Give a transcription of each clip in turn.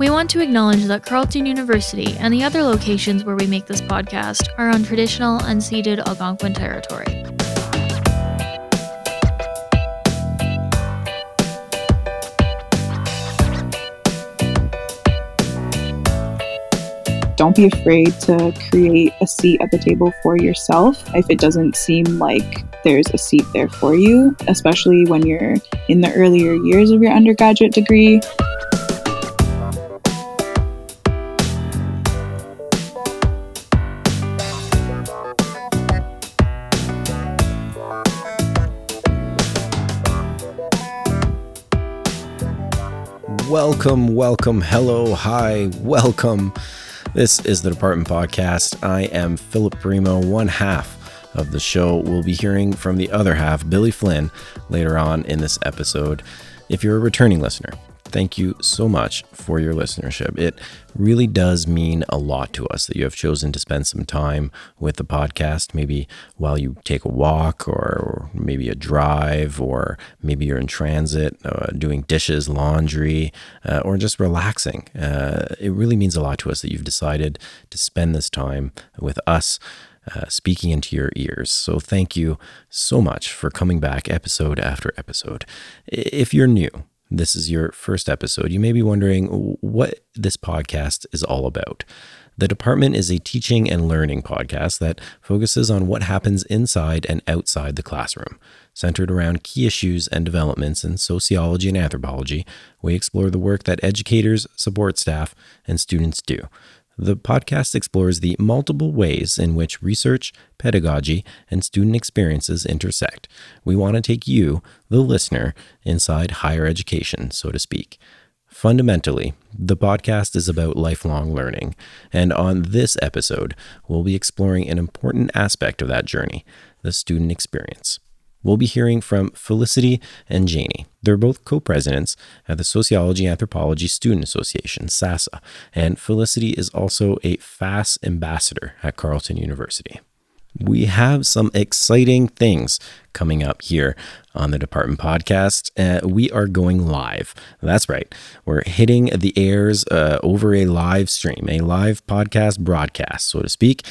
We want to acknowledge that Carleton University and the other locations where we make this podcast are on traditional unceded Algonquin territory. don't be afraid to create a seat at the table for yourself if it doesn't seem like there's a seat there for you, especially when you're in the earlier years of your undergraduate degree. Welcome, welcome, hello, hi, welcome. This is the Department Podcast. I am Philip Primo, one half of the show. We'll be hearing from the other half, Billy Flynn, later on in this episode. If you're a returning listener, thank you so much for your listenership. It really does mean a lot to us that you have chosen to spend some time with the podcast, maybe while you take a walk or maybe a drive, or maybe you're in transit uh, doing dishes, laundry, uh, or just relaxing. Uh, it really means a lot to us that you've decided to spend this time with us. Uh, speaking into your ears. So, thank you so much for coming back episode after episode. If you're new, this is your first episode, you may be wondering what this podcast is all about. The Department is a teaching and learning podcast that focuses on what happens inside and outside the classroom. Centered around key issues and developments in sociology and anthropology, we explore the work that educators, support staff, and students do. The podcast explores the multiple ways in which research, pedagogy, and student experiences intersect. We want to take you, the listener, inside higher education, so to speak. Fundamentally, the podcast is about lifelong learning, and on this episode, we'll be exploring an important aspect of that journey the student experience. We'll be hearing from Felicity and Jayani. They're both co presidents at the Sociology Anthropology Student Association, SASA, and Felicity is also a FASS ambassador at Carleton University. We have some exciting things coming up here on the department podcast. Uh, we are going live. That's right. We're hitting the airs uh, over a live stream, a live podcast broadcast, so to speak.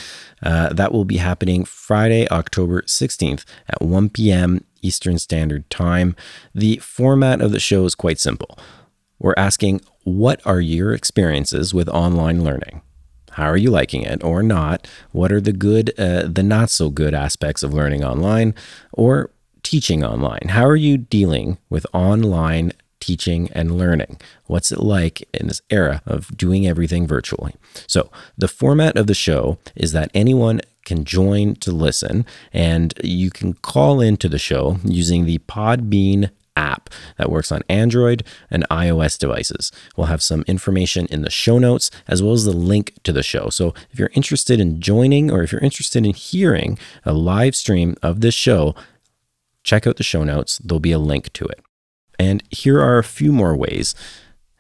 Uh, that will be happening Friday, October 16th at 1 p.m. Eastern Standard Time. The format of the show is quite simple. We're asking, what are your experiences with online learning? How are you liking it or not? What are the good, uh, the not so good aspects of learning online or teaching online? How are you dealing with online teaching and learning? What's it like in this era of doing everything virtually? So, the format of the show is that anyone can join to listen and you can call into the show using the Podbean app that works on Android and iOS devices. We'll have some information in the show notes as well as the link to the show. So if you're interested in joining or if you're interested in hearing a live stream of this show, check out the show notes. There'll be a link to it. And here are a few more ways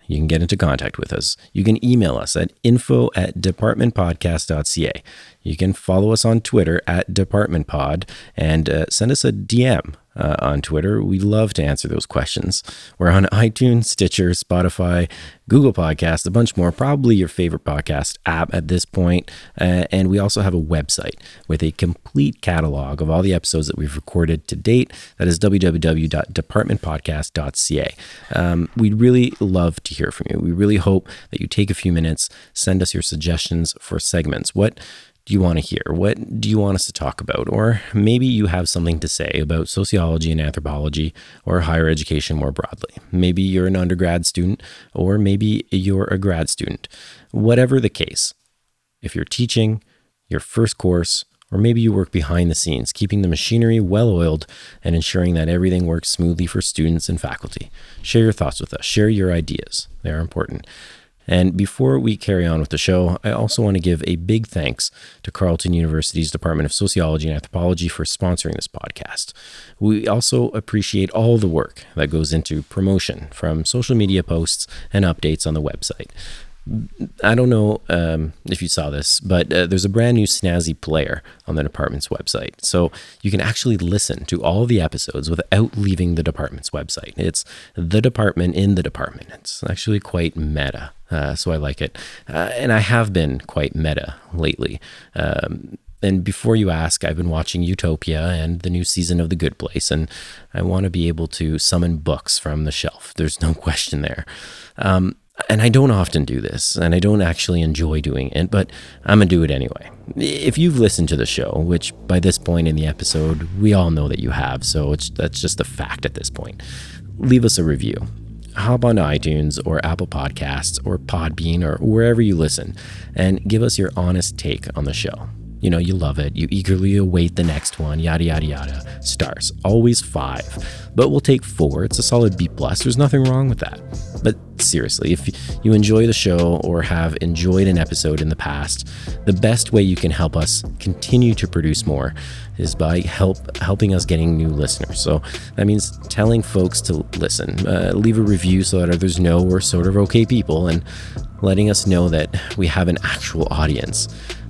you can get into contact with us. You can email us at info at departmentpodcast.ca. You can follow us on Twitter at departmentpod and uh, send us a DM uh, on Twitter. We love to answer those questions. We're on iTunes, Stitcher, Spotify, Google Podcast, a bunch more, probably your favorite podcast app at this point. Uh, and we also have a website with a complete catalog of all the episodes that we've recorded to date. That is www.departmentpodcast.ca. Um, we'd really love to hear from you. We really hope that you take a few minutes, send us your suggestions for segments. What do you want to hear? What do you want us to talk about? Or maybe you have something to say about sociology and anthropology or higher education more broadly. Maybe you're an undergrad student, or maybe you're a grad student. Whatever the case, if you're teaching your first course, or maybe you work behind the scenes, keeping the machinery well oiled and ensuring that everything works smoothly for students and faculty. Share your thoughts with us, share your ideas. They are important. And before we carry on with the show, I also want to give a big thanks to Carleton University's Department of Sociology and Anthropology for sponsoring this podcast. We also appreciate all the work that goes into promotion from social media posts and updates on the website. I don't know um, if you saw this, but uh, there's a brand new snazzy player on the department's website. So you can actually listen to all the episodes without leaving the department's website. It's the department in the department. It's actually quite meta. Uh, so I like it. Uh, and I have been quite meta lately. Um, and before you ask, I've been watching Utopia and the new season of The Good Place, and I want to be able to summon books from the shelf. There's no question there. Um, and I don't often do this, and I don't actually enjoy doing it, but I'm gonna do it anyway. If you've listened to the show, which by this point in the episode, we all know that you have, so it's, that's just a fact at this point, leave us a review. Hop on iTunes or Apple Podcasts or Podbean or wherever you listen and give us your honest take on the show. You know, you love it. You eagerly await the next one, yada, yada, yada. Stars, always five. But we'll take four. It's a solid B. plus. There's nothing wrong with that. But seriously, if you enjoy the show or have enjoyed an episode in the past, the best way you can help us continue to produce more is by help helping us getting new listeners. So that means telling folks to listen, uh, leave a review so that others know we're sort of okay people, and letting us know that we have an actual audience.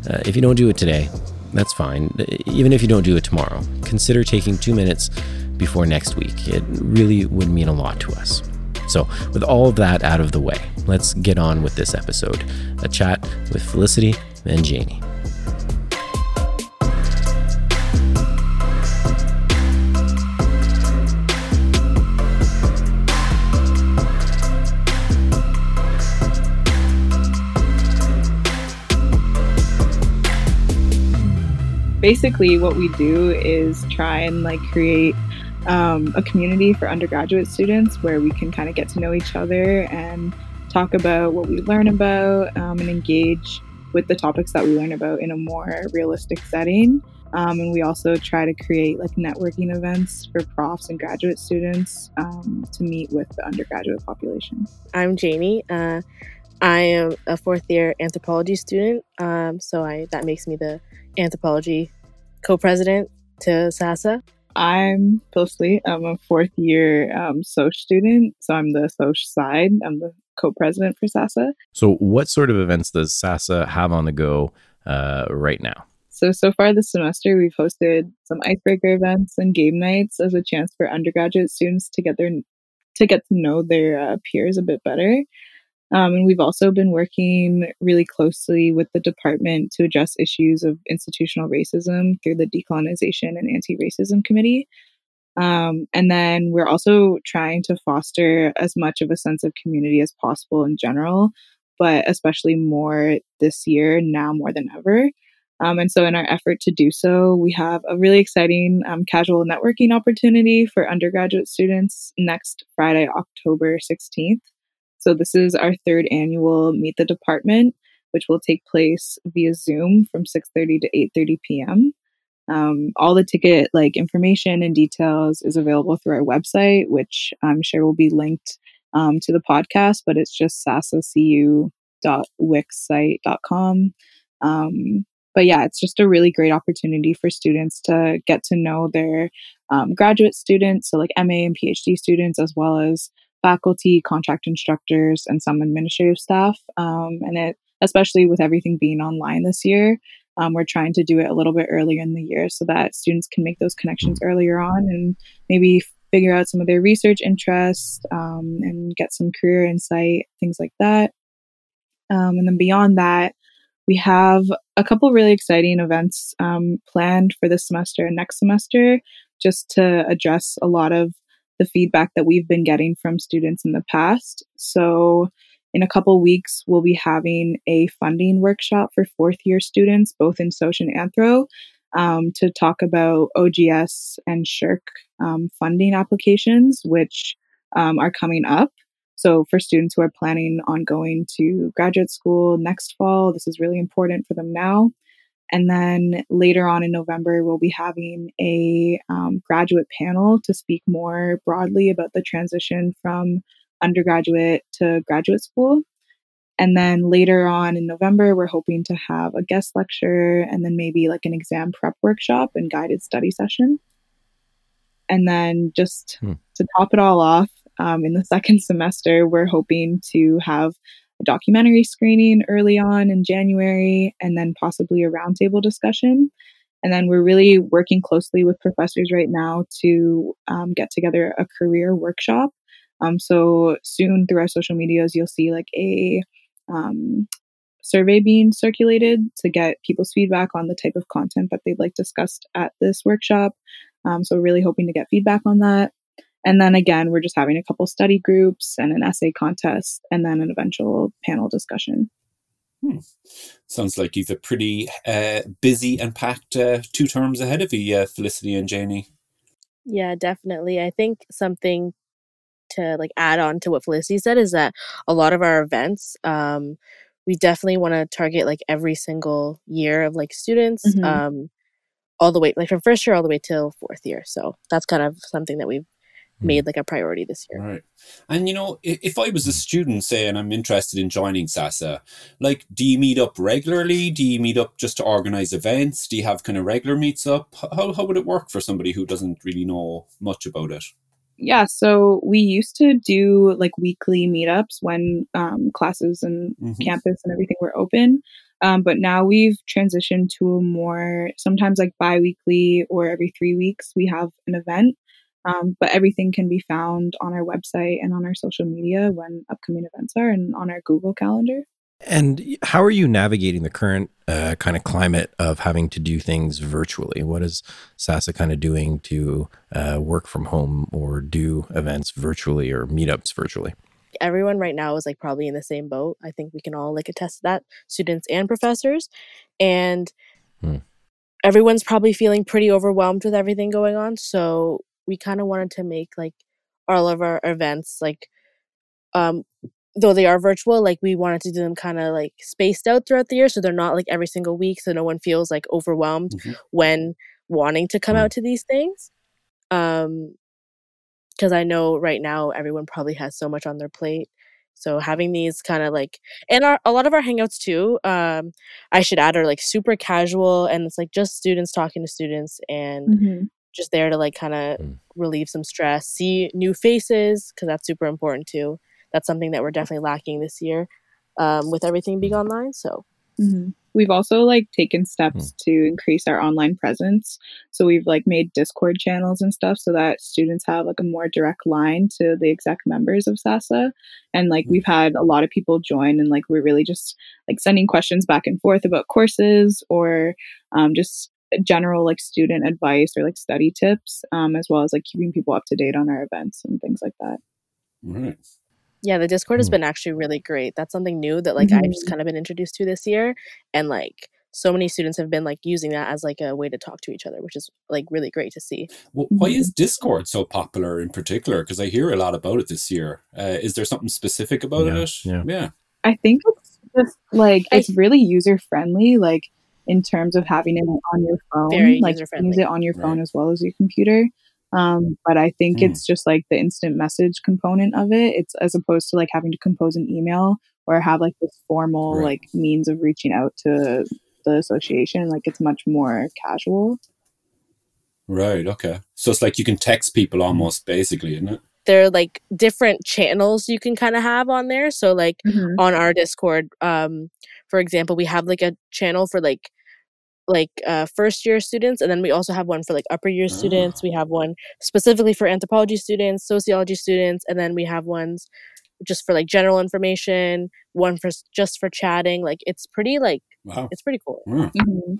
Uh, if you don't do it today, that's fine. Even if you don't do it tomorrow, consider taking two minutes before next week. It really would mean a lot to us. So, with all of that out of the way, let's get on with this episode a chat with Felicity and Jayani. Basically what we do is try and like create um, a community for undergraduate students where we can kind of get to know each other and talk about what we learn about um, and engage with the topics that we learn about in a more realistic setting. Um, and we also try to create like networking events for profs and graduate students um, to meet with the undergraduate population. I'm Jamie. Uh, I am a fourth year anthropology student, um, so I that makes me the anthropology co-president to SASA. I'm Felicity. I'm a fourth year um, Soc student, so I'm the Soc side. I'm the co-president for SASA. So, what sort of events does SASA have on the go uh, right now? So, so far this semester, we've hosted some icebreaker events and game nights as a chance for undergraduate students to get their to get to know their uh, peers a bit better. Um, and we've also been working really closely with the department to address issues of institutional racism through the Decolonization and Anti Racism Committee. Um, and then we're also trying to foster as much of a sense of community as possible in general, but especially more this year, now more than ever. Um, and so, in our effort to do so, we have a really exciting um, casual networking opportunity for undergraduate students next Friday, October 16th. So this is our third annual Meet the Department, which will take place via Zoom from 6:30 to 8:30 p.m. Um, all the ticket like information and details is available through our website, which I'm sure will be linked um, to the podcast, but it's just sasacu.wixsite.com. Um, but yeah, it's just a really great opportunity for students to get to know their um, graduate students, so like MA and PhD students, as well as faculty, contract instructors, and some administrative staff. Um, and it, especially with everything being online this year, um, we're trying to do it a little bit earlier in the year so that students can make those connections earlier on and maybe figure out some of their research interests um, and get some career insight, things like that. Um, and then beyond that, we have a couple really exciting events um, planned for this semester and next semester just to address a lot of the feedback that we've been getting from students in the past. So, in a couple weeks, we'll be having a funding workshop for fourth year students, both in Soc and Anthro, um, to talk about OGS and SSHRC um, funding applications, which um, are coming up. So, for students who are planning on going to graduate school next fall, this is really important for them now. And then later on in November, we'll be having a um, graduate panel to speak more broadly about the transition from undergraduate to graduate school. And then later on in November, we're hoping to have a guest lecture and then maybe like an exam prep workshop and guided study session. And then just hmm. to top it all off, um, in the second semester, we're hoping to have a documentary screening early on in January, and then possibly a roundtable discussion. And then we're really working closely with professors right now to um, get together a career workshop. Um, so soon through our social medias, you'll see like a um, survey being circulated to get people's feedback on the type of content that they'd like discussed at this workshop. Um, so, really hoping to get feedback on that. And then again, we're just having a couple study groups and an essay contest and then an eventual panel discussion. Hmm. Sounds like you've a pretty uh, busy and packed uh, two terms ahead of you, uh, Felicity and Jayani. Yeah, definitely. I think something to like add on to what Felicity said is that a lot of our events, um, we definitely want to target like every single year of like students, Mhm. um, all the way like from first year all the way till fourth year. So that's kind of something that we've. Made like a priority this year. Right. And you know, if I was a student, say, and I'm interested in joining SASA, like, do you meet up regularly? Do you meet up just to organize events? Do you have kind of regular meets up? How, how would it work for somebody who doesn't really know much about it? Yeah, so we used to do like weekly meetups when um, classes and Mhm. campus and everything were open. Um, but now we've transitioned to a more sometimes like bi weekly or every three weeks we have an event. Um, but everything can be found on our website and on our social media when upcoming events are and on our Google Calendar. And how are you navigating the current uh, kind of climate of having to do things virtually? What is SASA kind of doing to uh, work from home or do events virtually or meetups virtually? everyone right now is like probably in the same boat. I think we can all like attest to that, students and professors. And Hmm. everyone's probably feeling pretty overwhelmed with everything going on. So we kind of wanted to make like all of our events like um though they are virtual, like we wanted to do them kind of like spaced out throughout the year so they're not like every single week so no one feels like overwhelmed Mhm. when wanting to come Hmm. out to these things. Um because I know right now everyone probably has so much on their plate. So having these kind of like and our a lot of our hangouts too, um, I should add are like super casual and it's like just students talking to students and Mm-hmm. Just there to like kind of Mm. relieve some stress, see new faces because that's super important too. That's something that we're definitely lacking this year um, with everything being online. So hmm We've also like taken steps to increase our online presence. So we've like made Discord channels and stuff so that students have like a more direct line to the exec members of SASA. And like Mm. we've had a lot of people join and like we're really just like sending questions back and forth about courses or um, just general like student advice or like study tips, um, as well as like keeping people up to date on our events and things like that. Right. yeah, the Discord has Mm. been actually really great. That's something new that like I've just Mhm. kind of been introduced to this year, and like so many students have been like using that as like a way to talk to each other, which is like really great to see. Well, why Mhm. is Discord so popular in particular? Because I hear a lot about it this year. Uh, is there something specific about Yeah, it? yeah. Yeah. I think it's just like it's really user friendly, like in terms of having it on your phone, Very like you use it on your phone Right. as well as your computer. Um, but I think Hmm. it's just like the instant message component of it. It's as opposed to like having to compose an email or have like this formal Right. like means of reaching out to the association. Like it's much more casual. Right. Okay. So it's like you can text people almost, basically, isn't it? There are like different channels you can kind of have on there. So like on our Discord, um, for example, we have like a channel for like like uh, first year students, and then we also have one for like upper year students. We have one specifically for anthropology students, sociology students, and then we have ones just for like general information. One for just for chatting. Like it's pretty like Wow. it's pretty cool. Mm, Mhm.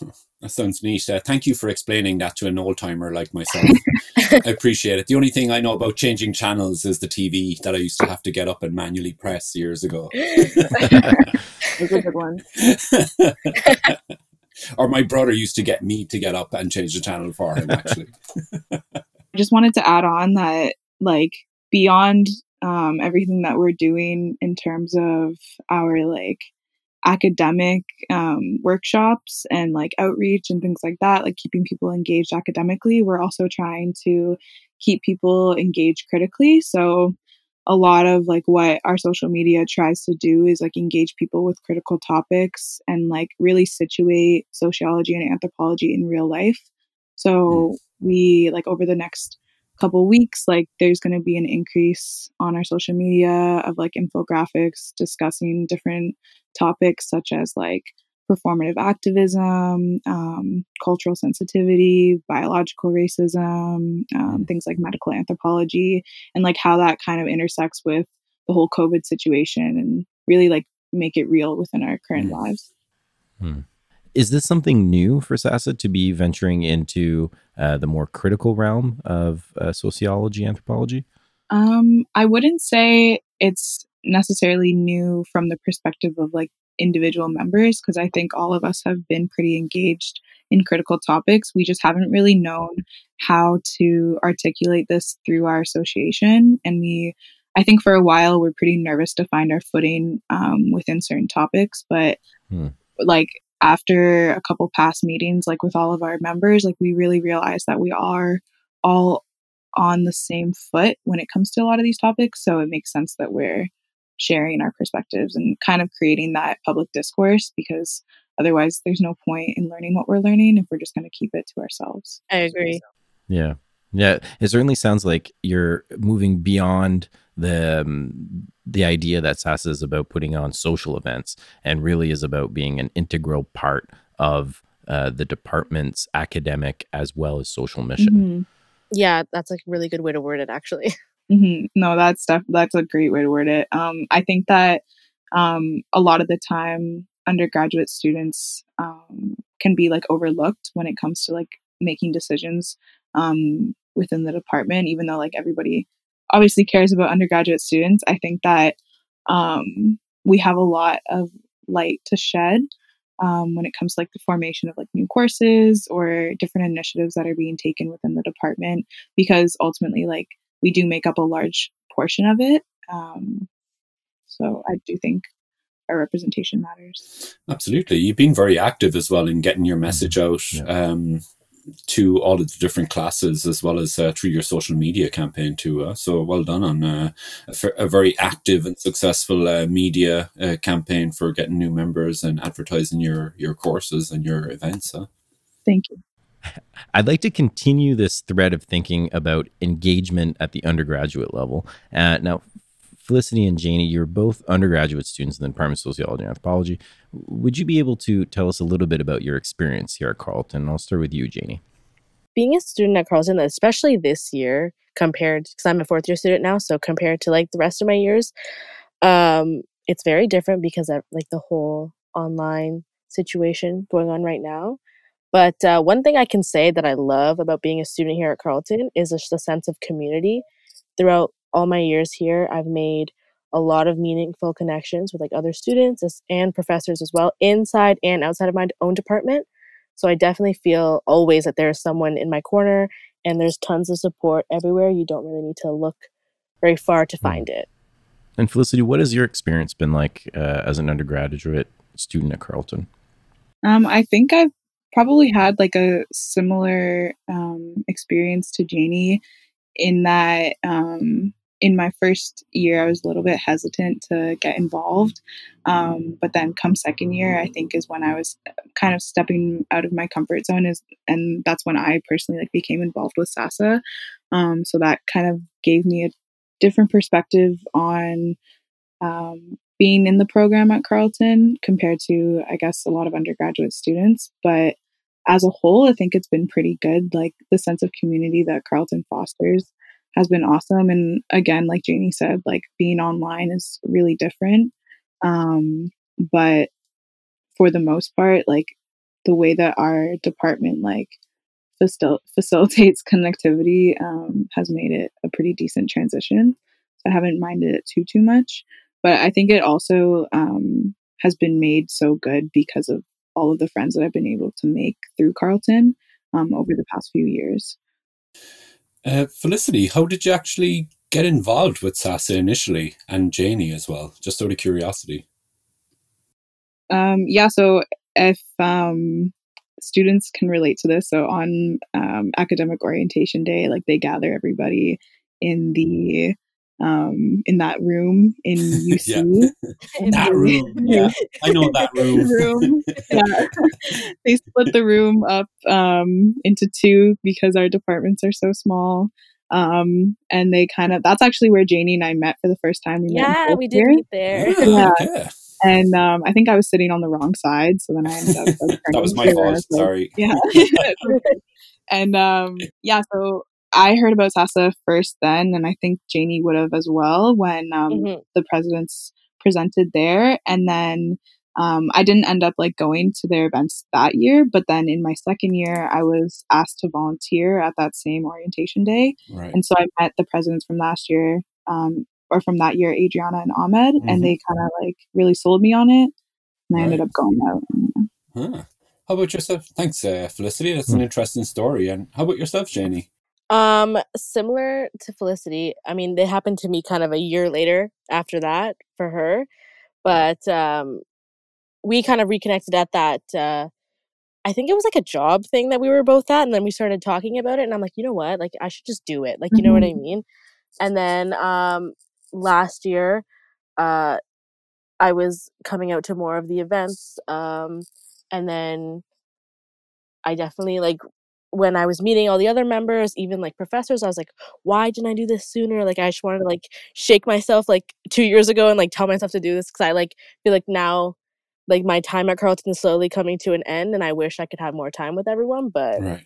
that sounds neat. Uh, thank you for explaining that to an old timer like myself. I appreciate it. The only thing I know about changing channels is the TV that I used to have to get up and manually press years ago. Those are good ones. Or my brother used to get me to get up and change the channel for him, actually. I just wanted to add on that like beyond um, everything that we're doing in terms of our like academic um, workshops and like outreach and things like that like keeping people engaged academically we're also trying to keep people engaged critically so a lot of like what our social media tries to do is like engage people with critical topics and like really situate sociology and anthropology in real life. So we like over the next couple weeks like there's going to be an increase on our social media of like infographics discussing different topics such as like performative activism um, cultural sensitivity biological racism um, things like medical anthropology and like how that kind of intersects with the whole covid situation and really like make it real within our current mm. lives. Hmm. Is this something new for SASA to be venturing into uh, the more critical realm of uh, sociology, anthropology? Um, I wouldn't say it's necessarily new from the perspective of like individual members because I think all of us have been pretty engaged in critical topics. We just haven't really known how to articulate this through our association. And we, I think for a while, we're pretty nervous to find our footing um, within certain topics. But hmm. like after a couple past meetings, like with all of our members, like we really realized that we are all on the same foot when it comes to a lot of these topics. So it makes sense that we're sharing our perspectives and kind of creating that public discourse because otherwise there's no point in learning what we're learning if we're just going to keep it to ourselves. I agree. Yeah. Yeah, it certainly sounds like you're moving beyond the um, the idea that SASA is about putting on social events and really is about being an integral part of uh, the department's academic as well as social mission. Mm-hmm. Yeah, that's like a really good way to word it, actually. Mm-hmm. No, that's def- that's a great way to word it. Um, I think that um, a lot of the time, undergraduate students um, can be like overlooked when it comes to like making decisions um, within the department. Even though like everybody obviously cares about undergraduate students, I think that um, we have a lot of light to shed um, when it comes to like the formation of like new courses or different initiatives that are being taken within the department because ultimately like we do make up a large portion of it. Um, so I do think our representation matters. Absolutely. You've been very active as well in getting your message mm-hmm. out yeah. um, to all of the different classes as well as uh, through your social media campaign too. Uh, so well done on uh, a, a, very active and successful uh, media uh, campaign for getting new members and advertising your, your courses and your events. Thank you. I'd like to continue this thread of thinking about engagement at the undergraduate level. Uh, now, Felicity and Jayani, you're both undergraduate students in the Department of Sociology and Anthropology. Would you be able to tell us a little bit about your experience here at Carleton? I'll start with you, Jayani. Being a student at Carleton, especially this year, compared because I'm a fourth year student now, so compared to like the rest of my years, um, it's very different because of like the whole online situation going on right now. But uh, one thing I can say that I love about being a student here at Carleton is just a sense of community. Throughout all my years here, I've made a lot of meaningful connections with like other students and professors as well, inside and outside of my own department. So I definitely feel always that there's someone in my corner and there's tons of support everywhere. You don't really need to look very far to hmm. find it. And Felicity, what has your experience been like uh, as an undergraduate student at Carleton? Um, I think I've probably had like a similar um, experience to Jayani in that um, in my first year, I was a little bit hesitant to get involved. Um, but then come second year, I think is when I was kind of stepping out of my comfort zone is, and that's when I personally like became involved with SASA. Um, so that kind of gave me a different perspective on um, being in the program at Carleton compared to, I guess, a lot of undergraduate students. But as a whole, I think it's been pretty good. Like the sense of community that Carleton fosters has been awesome. And again, like Jayani said, like being online is really different. Um, but for the most part, like the way that our department like facil- facilitates connectivity um, has made it a pretty decent transition. So I haven't minded it too too much. But I think it also um, has been made so good because of all of the friends that I've been able to make through Carleton um, over the past few years. Uh, Felicity, how did you actually get involved with SASA initially and Jayani as well? Just out of curiosity. Um, yeah, so if um, students can relate to this, so on um, academic orientation day, like they gather everybody in the um, in that room in UC. yeah. that room. Yeah. I know that room. room. Yeah. they split the room up um, into two because our departments are so small. Um, and they kind of, that's actually where Jayani and I met for the first time. We yeah, we did meet there. Yeah. yeah. And um, I think I was sitting on the wrong side. So then I ended up. Like, that was my fault. Sorry. Yeah. and um, yeah, so I heard about SASA first then, and I think Jayani would have as well when um, mm-hmm. the president's presented there. And then um, I didn't end up like going to their events that year, but then in my second year, I was asked to volunteer at that same orientation day. Right. And so I met the presidents from last year, um, or from that year, Adriana and Ahmed, Mhm. and they kind of like really sold me on it. And I ended up going out. And, Huh. How about yourself? Thanks, uh, Felicity. That's an interesting story. And how about yourself, Jayani? Um, similar to Felicity. I mean, they happened to me kind of a year later after that for her, but um, we kind of reconnected at that. Uh, I think it was like a job thing that we were both at, and then we started talking about it. And I'm like, you know what? Like, I should just do it. Like, you know what I mean? And then um, last year, uh, I was coming out to more of the events, um, and then I definitely like when I was meeting all the other members, even like professors, I was like, why didn't I do this sooner? Like I just wanted to like shake myself like two years ago and like tell myself to do this because I like feel like now like my time at Carleton is slowly coming to an end and I wish I could have more time with everyone. But Right.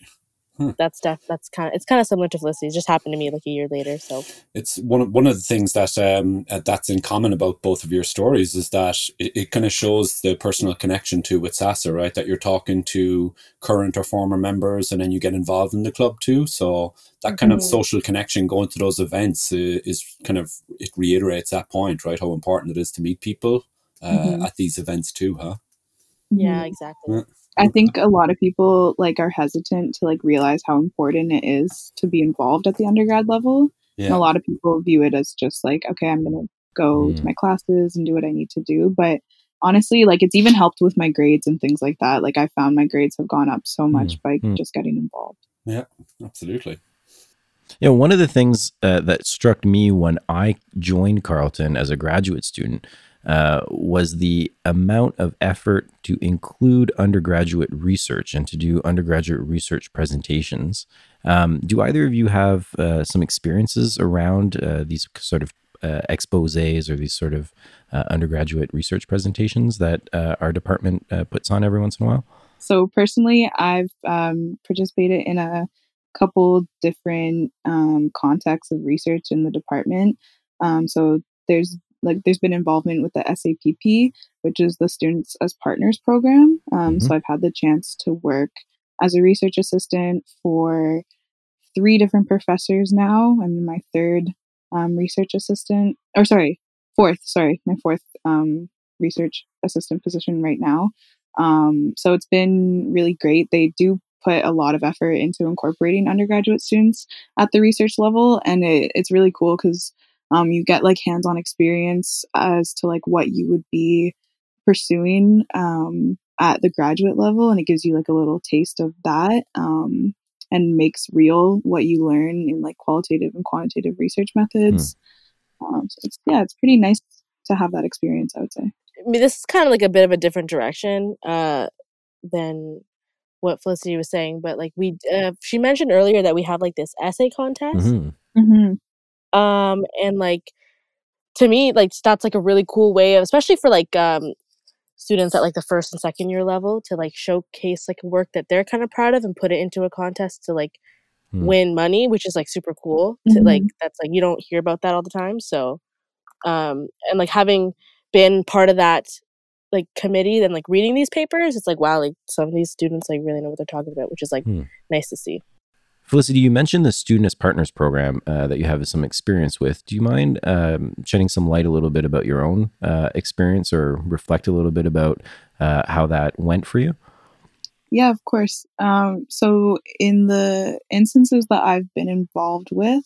That's def that's kind of it's kind of similar to Felicity. It just happened to me like a year later. So It's one of one of the things that um, uh, that's in common about both of your stories is that it, it kind of shows the personal connection to with SASA, right? That you're talking to current or former members, and then you get involved in the club too. So that kind of Mhm. social connection, going to those events, uh, is kind of it reiterates that point, right? How important it is to meet people uh, Mhm. at these events too, huh? yeah, Mhm. exactly. Yeah. I think a lot of people like are hesitant to like realize how important it is to be involved at the undergrad level. And a lot of people view it as just like, okay, I'm gonna go to Mm. my classes and do what I need to do. But honestly, like it's even helped with my grades and things like that. Like I found my grades have gone up so much by Mm. just getting involved. Yeah, absolutely. You know, one of the things uh, that struck me when I joined Carleton as a graduate student uh, was the amount of effort to include undergraduate research and to do undergraduate research presentations. Um, do either of you have uh, some experiences around uh, these sort of uh, exposés or these sort of undergraduate research presentations that our department puts on every once in a while? So personally, I've um, participated in a couple different um, contexts of research in the department. Um, so there's like there's been involvement with the SAPP, which is the Students as Partners program. Um, So I've had the chance to work as a research assistant for three different professors now. I'm in my third um, research assistant, or sorry, fourth. Sorry, my fourth um, research assistant position right now. Um, so it's been really great. They do put a lot of effort into incorporating undergraduate students at the research level, and it, it's really cool because um, you get like hands-on experience as to like what you would be pursuing um, at the graduate level, and it gives you like a little taste of that. Um, and makes real what you learn in like qualitative and quantitative research methods. Um, so it's yeah, it's pretty nice to have that experience. I would say. I mean, this is kind of like a bit of a different direction uh, than what Felicity was saying, but like we, uh, she mentioned earlier that we have like this essay contest, Mhm. Mm-hmm. Um, and like to me, like that's like a really cool way of, especially for like um students at like the first and second year level, to like showcase like work that they're kind of proud of and put it into a contest to like Hmm. win money, which is like super cool. To Mhm. like that's like you don't hear about that all the time, so um and like having been part of that like committee and like reading these papers it's like wow like some of these students like really know what they're talking about which is like Hmm. nice to see Felicity, you mentioned the Student as Partners program uh, that you have some experience with. Do you mind um, shedding some light a little bit about your own uh, experience or reflect a little bit about uh, how that went for you? Yeah, of course. Um, so in the instances that I've been involved with,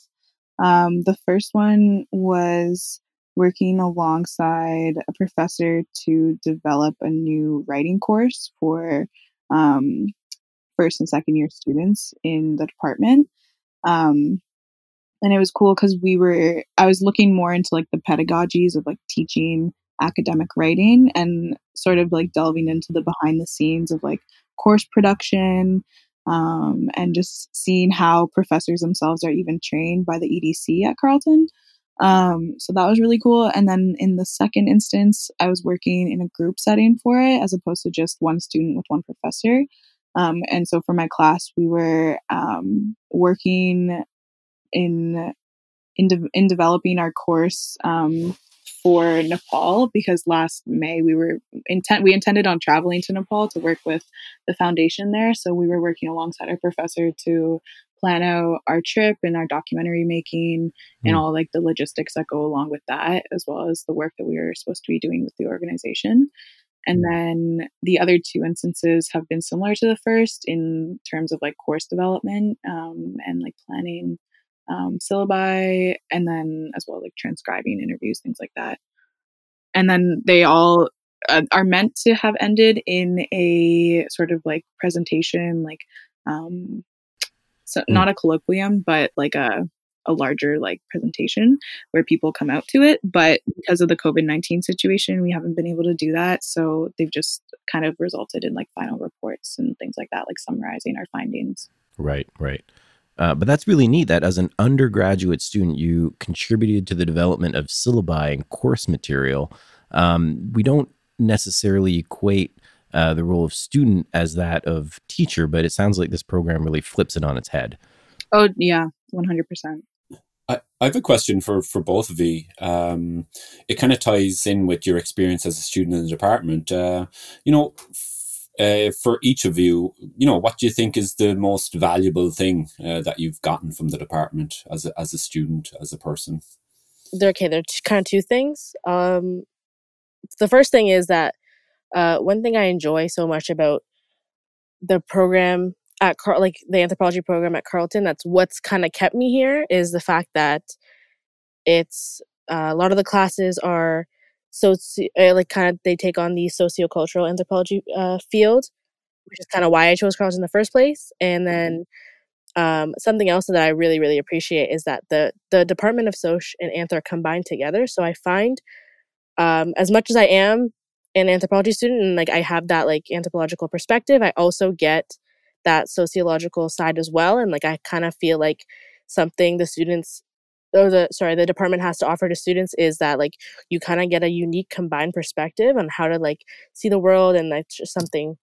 um, the first one was working alongside a professor to develop a new writing course for um, first and second year students in the department. Um, and it was cool because we were, I was looking more into like the pedagogies of like teaching academic writing and sort of like delving into the behind the scenes of like course production um, and just seeing how professors themselves are even trained by the EDC at Carleton. Um, so that was really cool. And then in the second instance, I was working in a group setting for it as opposed to just one student with one professor. Um, and so for my class, we were um, working in in, de- in developing our course um, for Nepal because last May we were intent we intended on traveling to Nepal to work with the foundation there. So we were working alongside our professor to plan out our trip and our documentary making mm. and hmm. all like the logistics that go along with that, as well as the work that we were supposed to be doing with the organization. And hmm. then the other two instances have been similar to the first in terms of like course development um, and like planning um, syllabi, and then as well like transcribing interviews, things like that. And then they all uh, are meant to have ended in a sort of like presentation, like um, so mm. not a colloquium, but like a a larger like presentation where people come out to it. But because of the COVID 19 situation, we haven't been able to do that. So they've just kind of resulted in like final reports and things like that, like summarizing our findings. Right, right. Uh, but that's really neat that as an undergraduate student, you contributed to the development of syllabi and course material. Um, we don't necessarily equate uh, the role of student as that of teacher, but it sounds like this program really flips it on its head. Oh, yeah, 100%. I, have a question for, for both of you. Um, it kind of ties in with your experience as a student in the department. Uh, you know, uh, for each of you, you know, what do you think is the most valuable thing uh, that you've gotten from the department as a, as a student, as a person? Okay, there are kind of two things. Um, the first thing is that uh, one thing I enjoy so much about the program at Car- like the anthropology program at Carleton, that's what's kind of kept me here is the fact that it's uh, a lot of the classes are so uh, like kind of they take on the sociocultural anthropology uh, field, which is kind of why I chose Carleton in the first place. And then um, something else that I really really appreciate is that the the Department of Soc and Anth are combined together. So I find um, as much as I am an anthropology student and like I have that like anthropological perspective, I also get that sociological side as well. And like I kind of feel like something the students or the sorry the department has to offer to students is that like you kind of get a unique combined perspective on how to like see the world and that's just something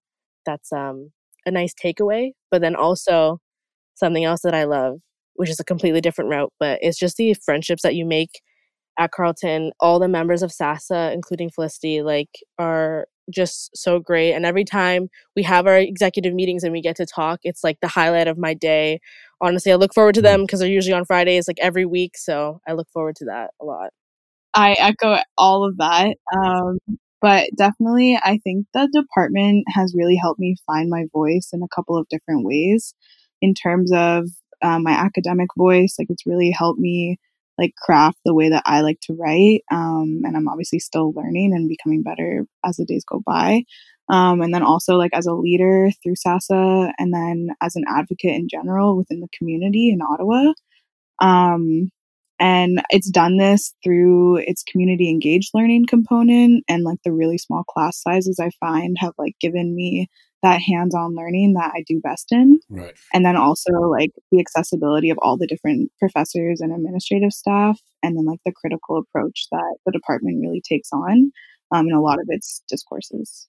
that's um a nice takeaway but then also something else that i love which is a completely different route but it's just the friendships that you make at carleton all the members of sasa including felicity like are just so great. And every time we have our executive meetings and we get to talk, it's like the highlight of my day. Honestly, I look forward to them because they're usually on Fridays, like every week. So I look forward to that a lot. I echo all of that. Um, but definitely, I think the department has really helped me find my voice in a couple of different ways in terms of um, my academic voice. Like, it's really helped me like craft the way that I like to write. Um, and I'm obviously still learning and becoming better as the days go by. Um, and then also like as a leader through SASA and then as an advocate in general within the community in Ottawa. Um, and it's done this through its community engaged learning component and like the really small class sizes I find have like given me that hands-on learning that I do best in. Right. And then also like the accessibility of all the different professors and administrative staff and then like the critical approach that the department really takes on um, in a lot of its discourses.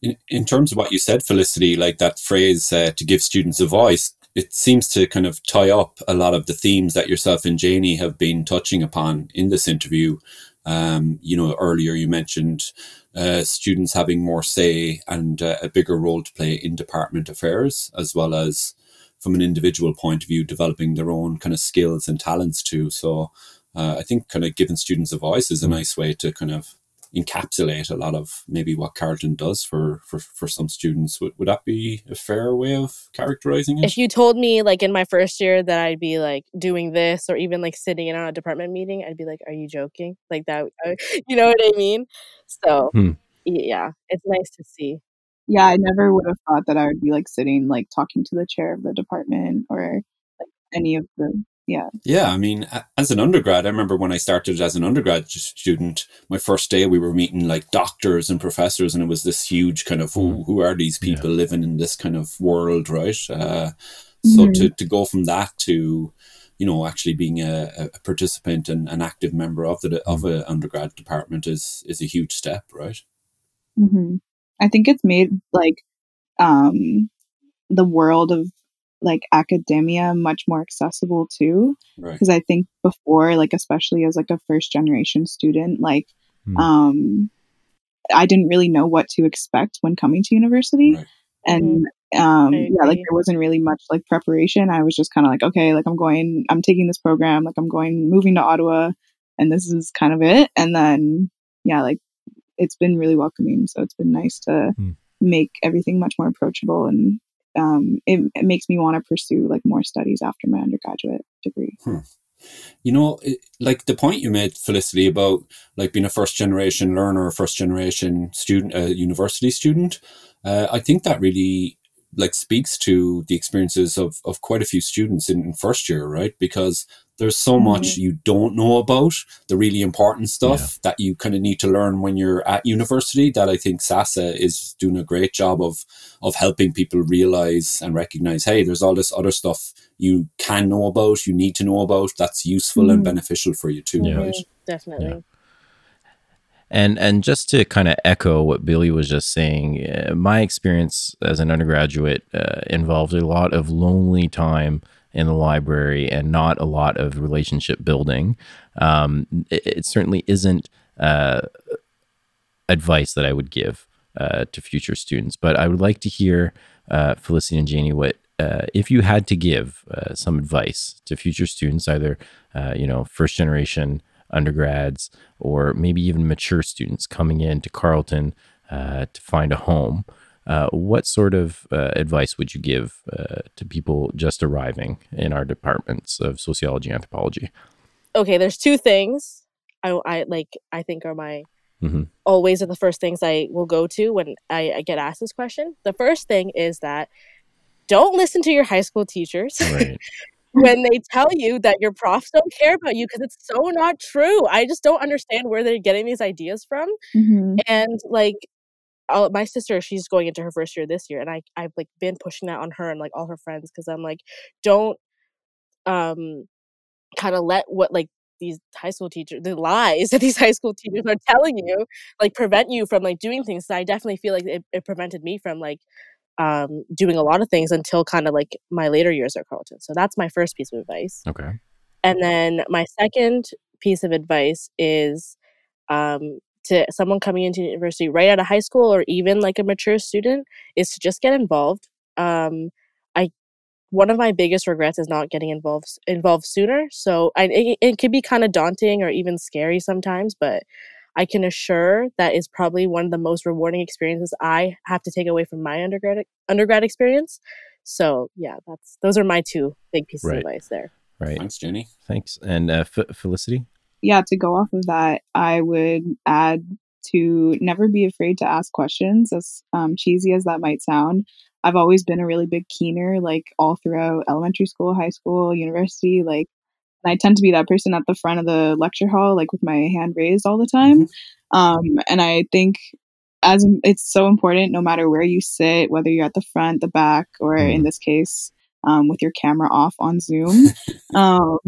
In, in terms of what you said, Felicity, like that phrase uh, to give students a voice, it seems to kind of tie up a lot of the themes that yourself and Jayani have been touching upon in this interview. Um, you know, earlier you mentioned uh, students having more say and uh, a bigger role to play in department affairs, as well as from an individual point of view, developing their own kind of skills and talents too. So uh, I think kind of giving students a voice is a nice way to kind of encapsulate a lot of maybe what Carleton does for for, for some students. Would, would that be a fair way of characterizing it? If you told me like in my first year that I'd be like doing this or even like sitting in on a department meeting, I'd be like, "Are you joking?" Like that, you know what I mean? So hmm. yeah, it's nice to see. Yeah, I never would have thought that I would be like sitting like talking to the chair of the department or like any of the yeah yeah i mean as an undergrad i remember when i started as an undergrad student my first day we were meeting like doctors and professors and it was this huge kind of who, who are these people yeah. living in this kind of world right uh, so mm-hmm. to, to go from that to you know actually being a, a participant and an active member of the of mm-hmm. an undergrad department is is a huge step right mm-hmm. i think it's made like um the world of like academia much more accessible too Right. because i think before like especially as like a first generation student like Hmm. um i didn't really know what to expect when coming to university Right. and um I yeah like there wasn't really much like preparation i was just kind of like okay like i'm going i'm taking this program like i'm going moving to ottawa and this is kind of it and then yeah like it's been really welcoming so it's been nice to Hmm. make everything much more approachable and um it, it makes me want to pursue like more studies after my undergraduate degree You know, it, like the point you made, Felicity, about like being a first generation learner, first generation student, a university student. Uh, I think that really like speaks to the experiences of, of quite a few students in, in first year, right? Because there's so much you don't know about the really important stuff that you kind of need to learn when you're at university. That I think SASA is doing a great job of of helping people realize and recognize. Hey, there's all this other stuff you can know about, you need to know about. That's useful and Mhm. beneficial for you too, Yeah. right? Definitely. Yeah. And and just to kind of echo what Billy was just saying, uh, my experience as an undergraduate uh, involved a lot of lonely time in the library and not a lot of relationship building. Um, it, it certainly isn't uh, advice that I would give uh, to future students, but I would like to hear uh, Felicity and Jayani what. Uh, if you had to give uh, some advice to future students, either uh, you know first generation undergrads or maybe even mature students coming in to Carleton uh, to find a home, uh, what sort of uh, advice would you give uh, to people just arriving in our departments of sociology and anthropology? Okay, there's two things I, I like. I think are my Mhm. always are the first things I will go to when I, I get asked this question. The first thing is that don't listen to your high school teachers. Right. when they tell you that your profs don't care about you because it's so not true. I just don't understand where they're getting these ideas from. mm-hmm. And like uh, my sister, she's going into her first year this year, and I I've like been pushing that on her and like all her friends because I'm like, don't um kind of let what like these high school teachers the lies that these high school teachers are telling you like prevent you from like doing things. So I definitely feel like it, it prevented me from like um doing a lot of things until kind of like my later years at Carleton. So that's my first piece of advice. Okay. And then my second piece of advice is um, to someone coming into university right out of high school or even like a mature student is to just get involved. Um, I one of my biggest regrets is not getting involved involved sooner. So I, it, it can be kind of daunting or even scary sometimes, but I can assure that is probably one of the most rewarding experiences I have to take away from my undergrad undergrad experience. So yeah, that's those are my two big pieces Right. of advice there. Right. Thanks, Jenny. Thanks. And uh, F- Felicity? yeah, to go off of that, I would add to never be afraid to ask questions, as um, cheesy as that might sound. I've always been a really big keener, like all throughout elementary school, high school, university. Like, and I tend to be that person at the front of the lecture hall, like with my hand raised all the time. Um, and I think as it's so important, no matter where you sit, whether you're at the front, the back, or in Mhm. this case, um, with your camera off on Zoom, um,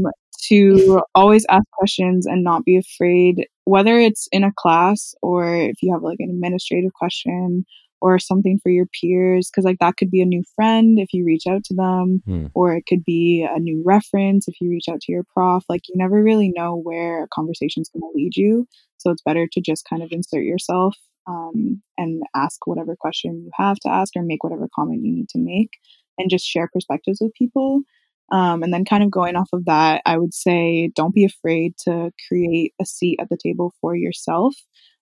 to always ask questions and not be afraid, whether it's in a class or if you have like an administrative question or something for your peers, because like that could be a new friend if you reach out to them, Hmm. or it could be a new reference if you reach out to your prof. Like you never really know where a conversation's going to lead you. So it's better to just kind of insert yourself um, and ask whatever question you have to ask or make whatever comment you need to make and just share perspectives with people. Um, and then, kind of going off of that, I would say don't be afraid to create a seat at the table for yourself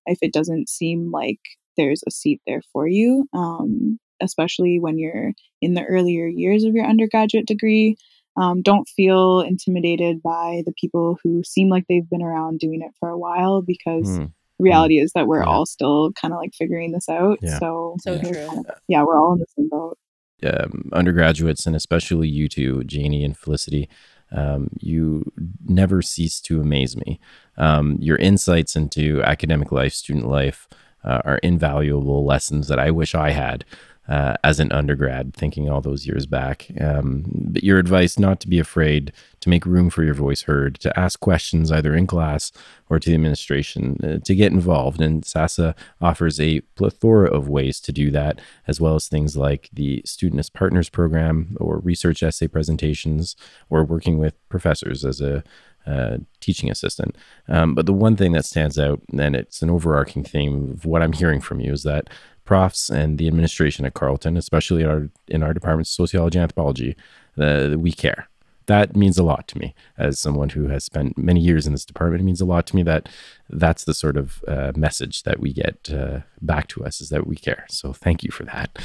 if it doesn't seem like there's a seat there for you, um, especially when you're in the earlier years of your undergraduate degree. Um, don't feel intimidated by the people who seem like they've been around doing it for a while because Hmm. reality is that we're Yeah. all still kind of like figuring this out. Yeah. So, So we're true. kind of- yeah, we're all in the same boat. um, undergraduates and especially you two, Jayani and Felicity, um, you never cease to amaze me. Um, your insights into academic life, student life, uh, are invaluable lessons that I wish I had uh, as an undergrad, thinking all those years back. Um, but your advice not to be afraid to make room for your voice heard, to ask questions either in class or to the administration, uh, to get involved. And SASA offers a plethora of ways to do that, as well as things like the Student as Partners program or research essay presentations or working with professors as a uh, teaching assistant. Um, but the one thing that stands out, and it's an overarching theme of what I'm hearing from you, is that profs and the administration at Carleton, especially in our in our departments, sociology and anthropology, uh, we care. That means a lot to me as someone who has spent many years in this department. It means a lot to me that that's the sort of uh, message that we get uh, back to us is that we care. So thank you for that.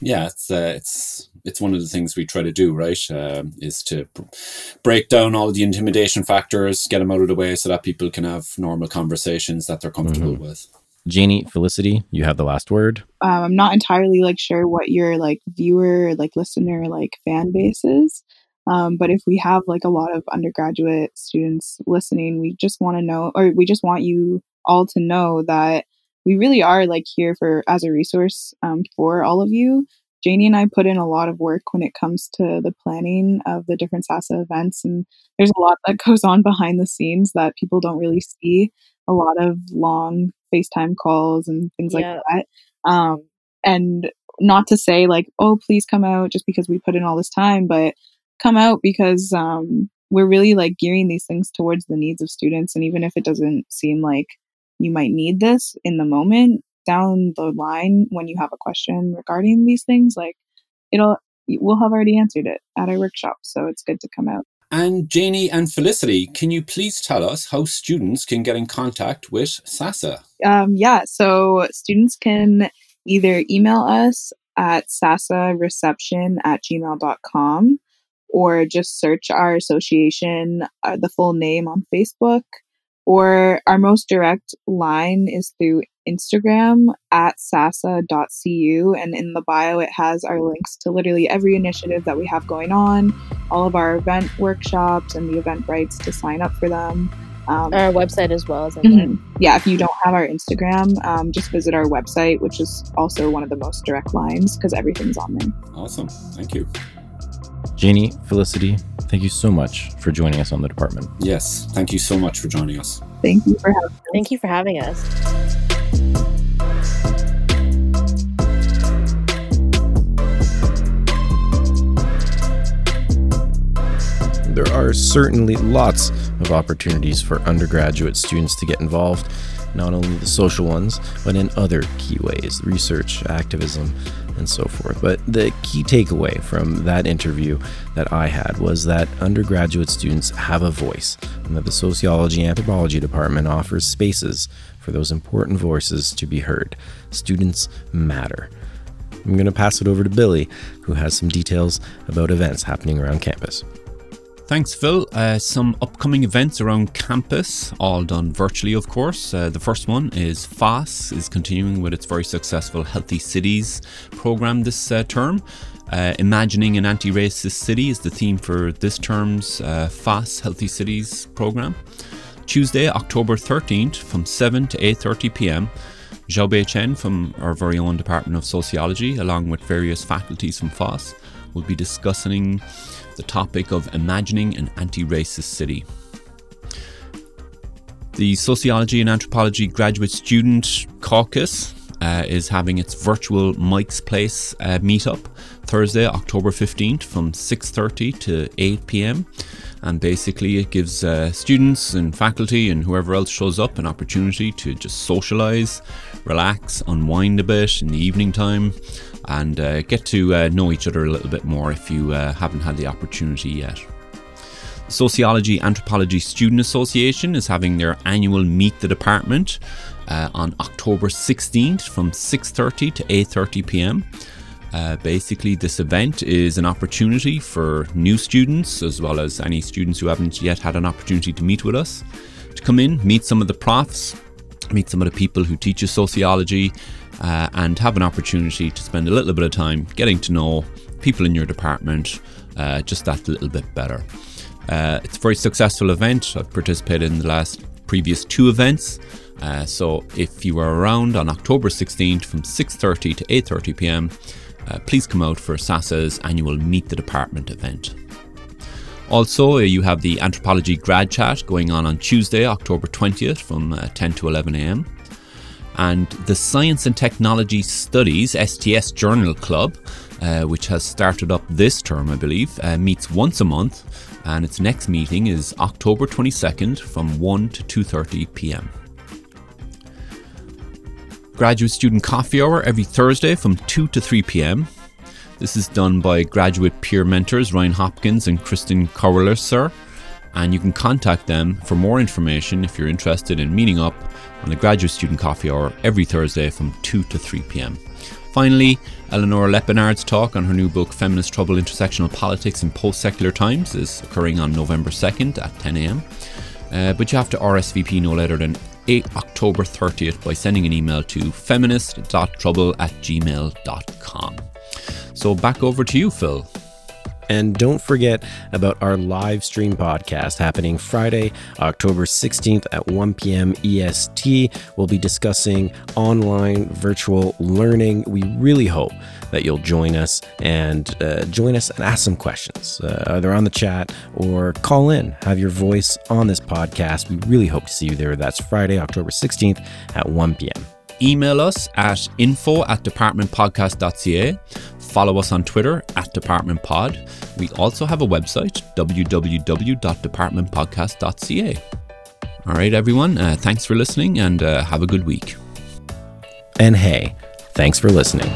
Yeah, it's uh, it's it's one of the things we try to do, right? Um, is to break down all the intimidation factors, get them out of the way, so that people can have normal conversations that they're comfortable mm-hmm. with. Jayani, Felicity, you have the last word. Um, I'm not entirely like sure what your like viewer, like listener, like fan base is. Um, but if we have like a lot of undergraduate students listening, we just want to know, or we just want you all to know that we really are like here for as a resource um, for all of you. Jayani and I put in a lot of work when it comes to the planning of the different SASA events, and there's a lot that goes on behind the scenes that people don't really see. A lot of long FaceTime calls and things yeah. like that. Um, and not to say like, oh, please come out just because we put in all this time, but come out because um, we're really like gearing these things towards the needs of students. And even if it doesn't seem like you might need this in the moment, down the line when you have a question regarding these things, like it'll we'll have already answered it at our workshop. So it's good to come out. And Jayani and Felicity, can you please tell us how students can get in contact with SASA? Um, yeah, so students can either email us at sasareception at gmail.com or just search our association, uh, the full name on Facebook. Or our most direct line is through Instagram at sasa.cu. And in the bio, it has our links to literally every initiative that we have going on, all of our event workshops, and the event rights to sign up for them. Um, our website as well as mm-hmm. yeah if you don't have our instagram um, just visit our website which is also one of the most direct lines because everything's on there awesome thank you Jayani, Felicity, thank you so much for joining us on the department. Yes, thank you so much for joining us. Thank you for having us. Thank you for having us. There are certainly lots of opportunities for undergraduate students to get involved, not only the social ones, but in other key ways research, activism, and so forth. But the key takeaway from that interview that I had was that undergraduate students have a voice, and that the sociology anthropology department offers spaces for those important voices to be heard. Students matter. I'm going to pass it over to Billy, who has some details about events happening around campus. Thanks, Phil. Uh, some upcoming events around campus, all done virtually, of course. Uh, the first one is FASS, is continuing with its very successful Healthy Cities program this uh, term. Uh, Imagining an Anti-Racist City is the theme for this term's uh, FASS Healthy Cities program. Tuesday, October 13th, from 7 to 8:30 p.m. Xiaobei Chen from our very own Department of Sociology, along with various faculties from FASS, will be discussing the topic of imagining an anti racist city. The Sociology and Anthropology Graduate Student Caucus uh, is having its virtual Mike's Place uh, meetup Thursday, October 15th from 6:30 to 8 p.m. And basically, it gives uh, students and faculty and whoever else shows up an opportunity to just socialize, relax, unwind a bit in the evening time, and uh, get to uh, know each other a little bit more if you uh, haven't had the opportunity yet. The Sociology Anthropology Student Association is having their annual Meet the Department uh, on October 16th from 6:30 to 8:30 p.m. Uh, basically, this event is an opportunity for new students as well as any students who haven't yet had an opportunity to meet with us to come in, meet some of the profs, meet some of the people who teach us sociology, uh, and have an opportunity to spend a little bit of time getting to know people in your department uh, just that little bit better. Uh, it's a very successful event. I've participated in the last previous two events. Uh, so if you are around on October 16th from 6:30 to 8:30 p.m., uh, please come out for SASA's annual Meet the Department event. Also, uh, you have the Anthropology Grad Chat going on on Tuesday, October 20th from uh, 10 to 11 am. And the Science and Technology Studies STS Journal Club, uh, which has started up this term, I believe, uh, meets once a month, and its next meeting is October 22nd from 1 to 2:30 p.m. Graduate Student Coffee Hour every Thursday from 2 to 3 p.m. This is done by graduate peer mentors Ryan Hopkins and Kristen Cowler. And you can contact them for more information if you're interested in meeting up on the Graduate Student Coffee Hour every Thursday from 2 to 3 p.m. Finally, Eleanor Lepinard's talk on her new book Feminist Trouble Intersectional Politics in Post Secular Times is occurring on November 2nd at 10 am. Uh, but you have to RSVP no later than 8 October 30th by sending an email to feminist.trouble at gmail.com. So back over to you, Phil. And don't forget about our live stream podcast happening Friday, October 16th at 1 p.m. EST. We'll be discussing online virtual learning. We really hope that you'll join us and uh, join us and ask some questions, uh, either on the chat or call in, have your voice on this podcast. We really hope to see you there. That's Friday, October 16th at 1 p.m. Email us at info at departmentpodcast.ca follow us on Twitter at DepartmentPod. We also have a website, www.departmentpodcast.ca. All right, everyone, uh, thanks for listening and uh, have a good week. And hey, thanks for listening.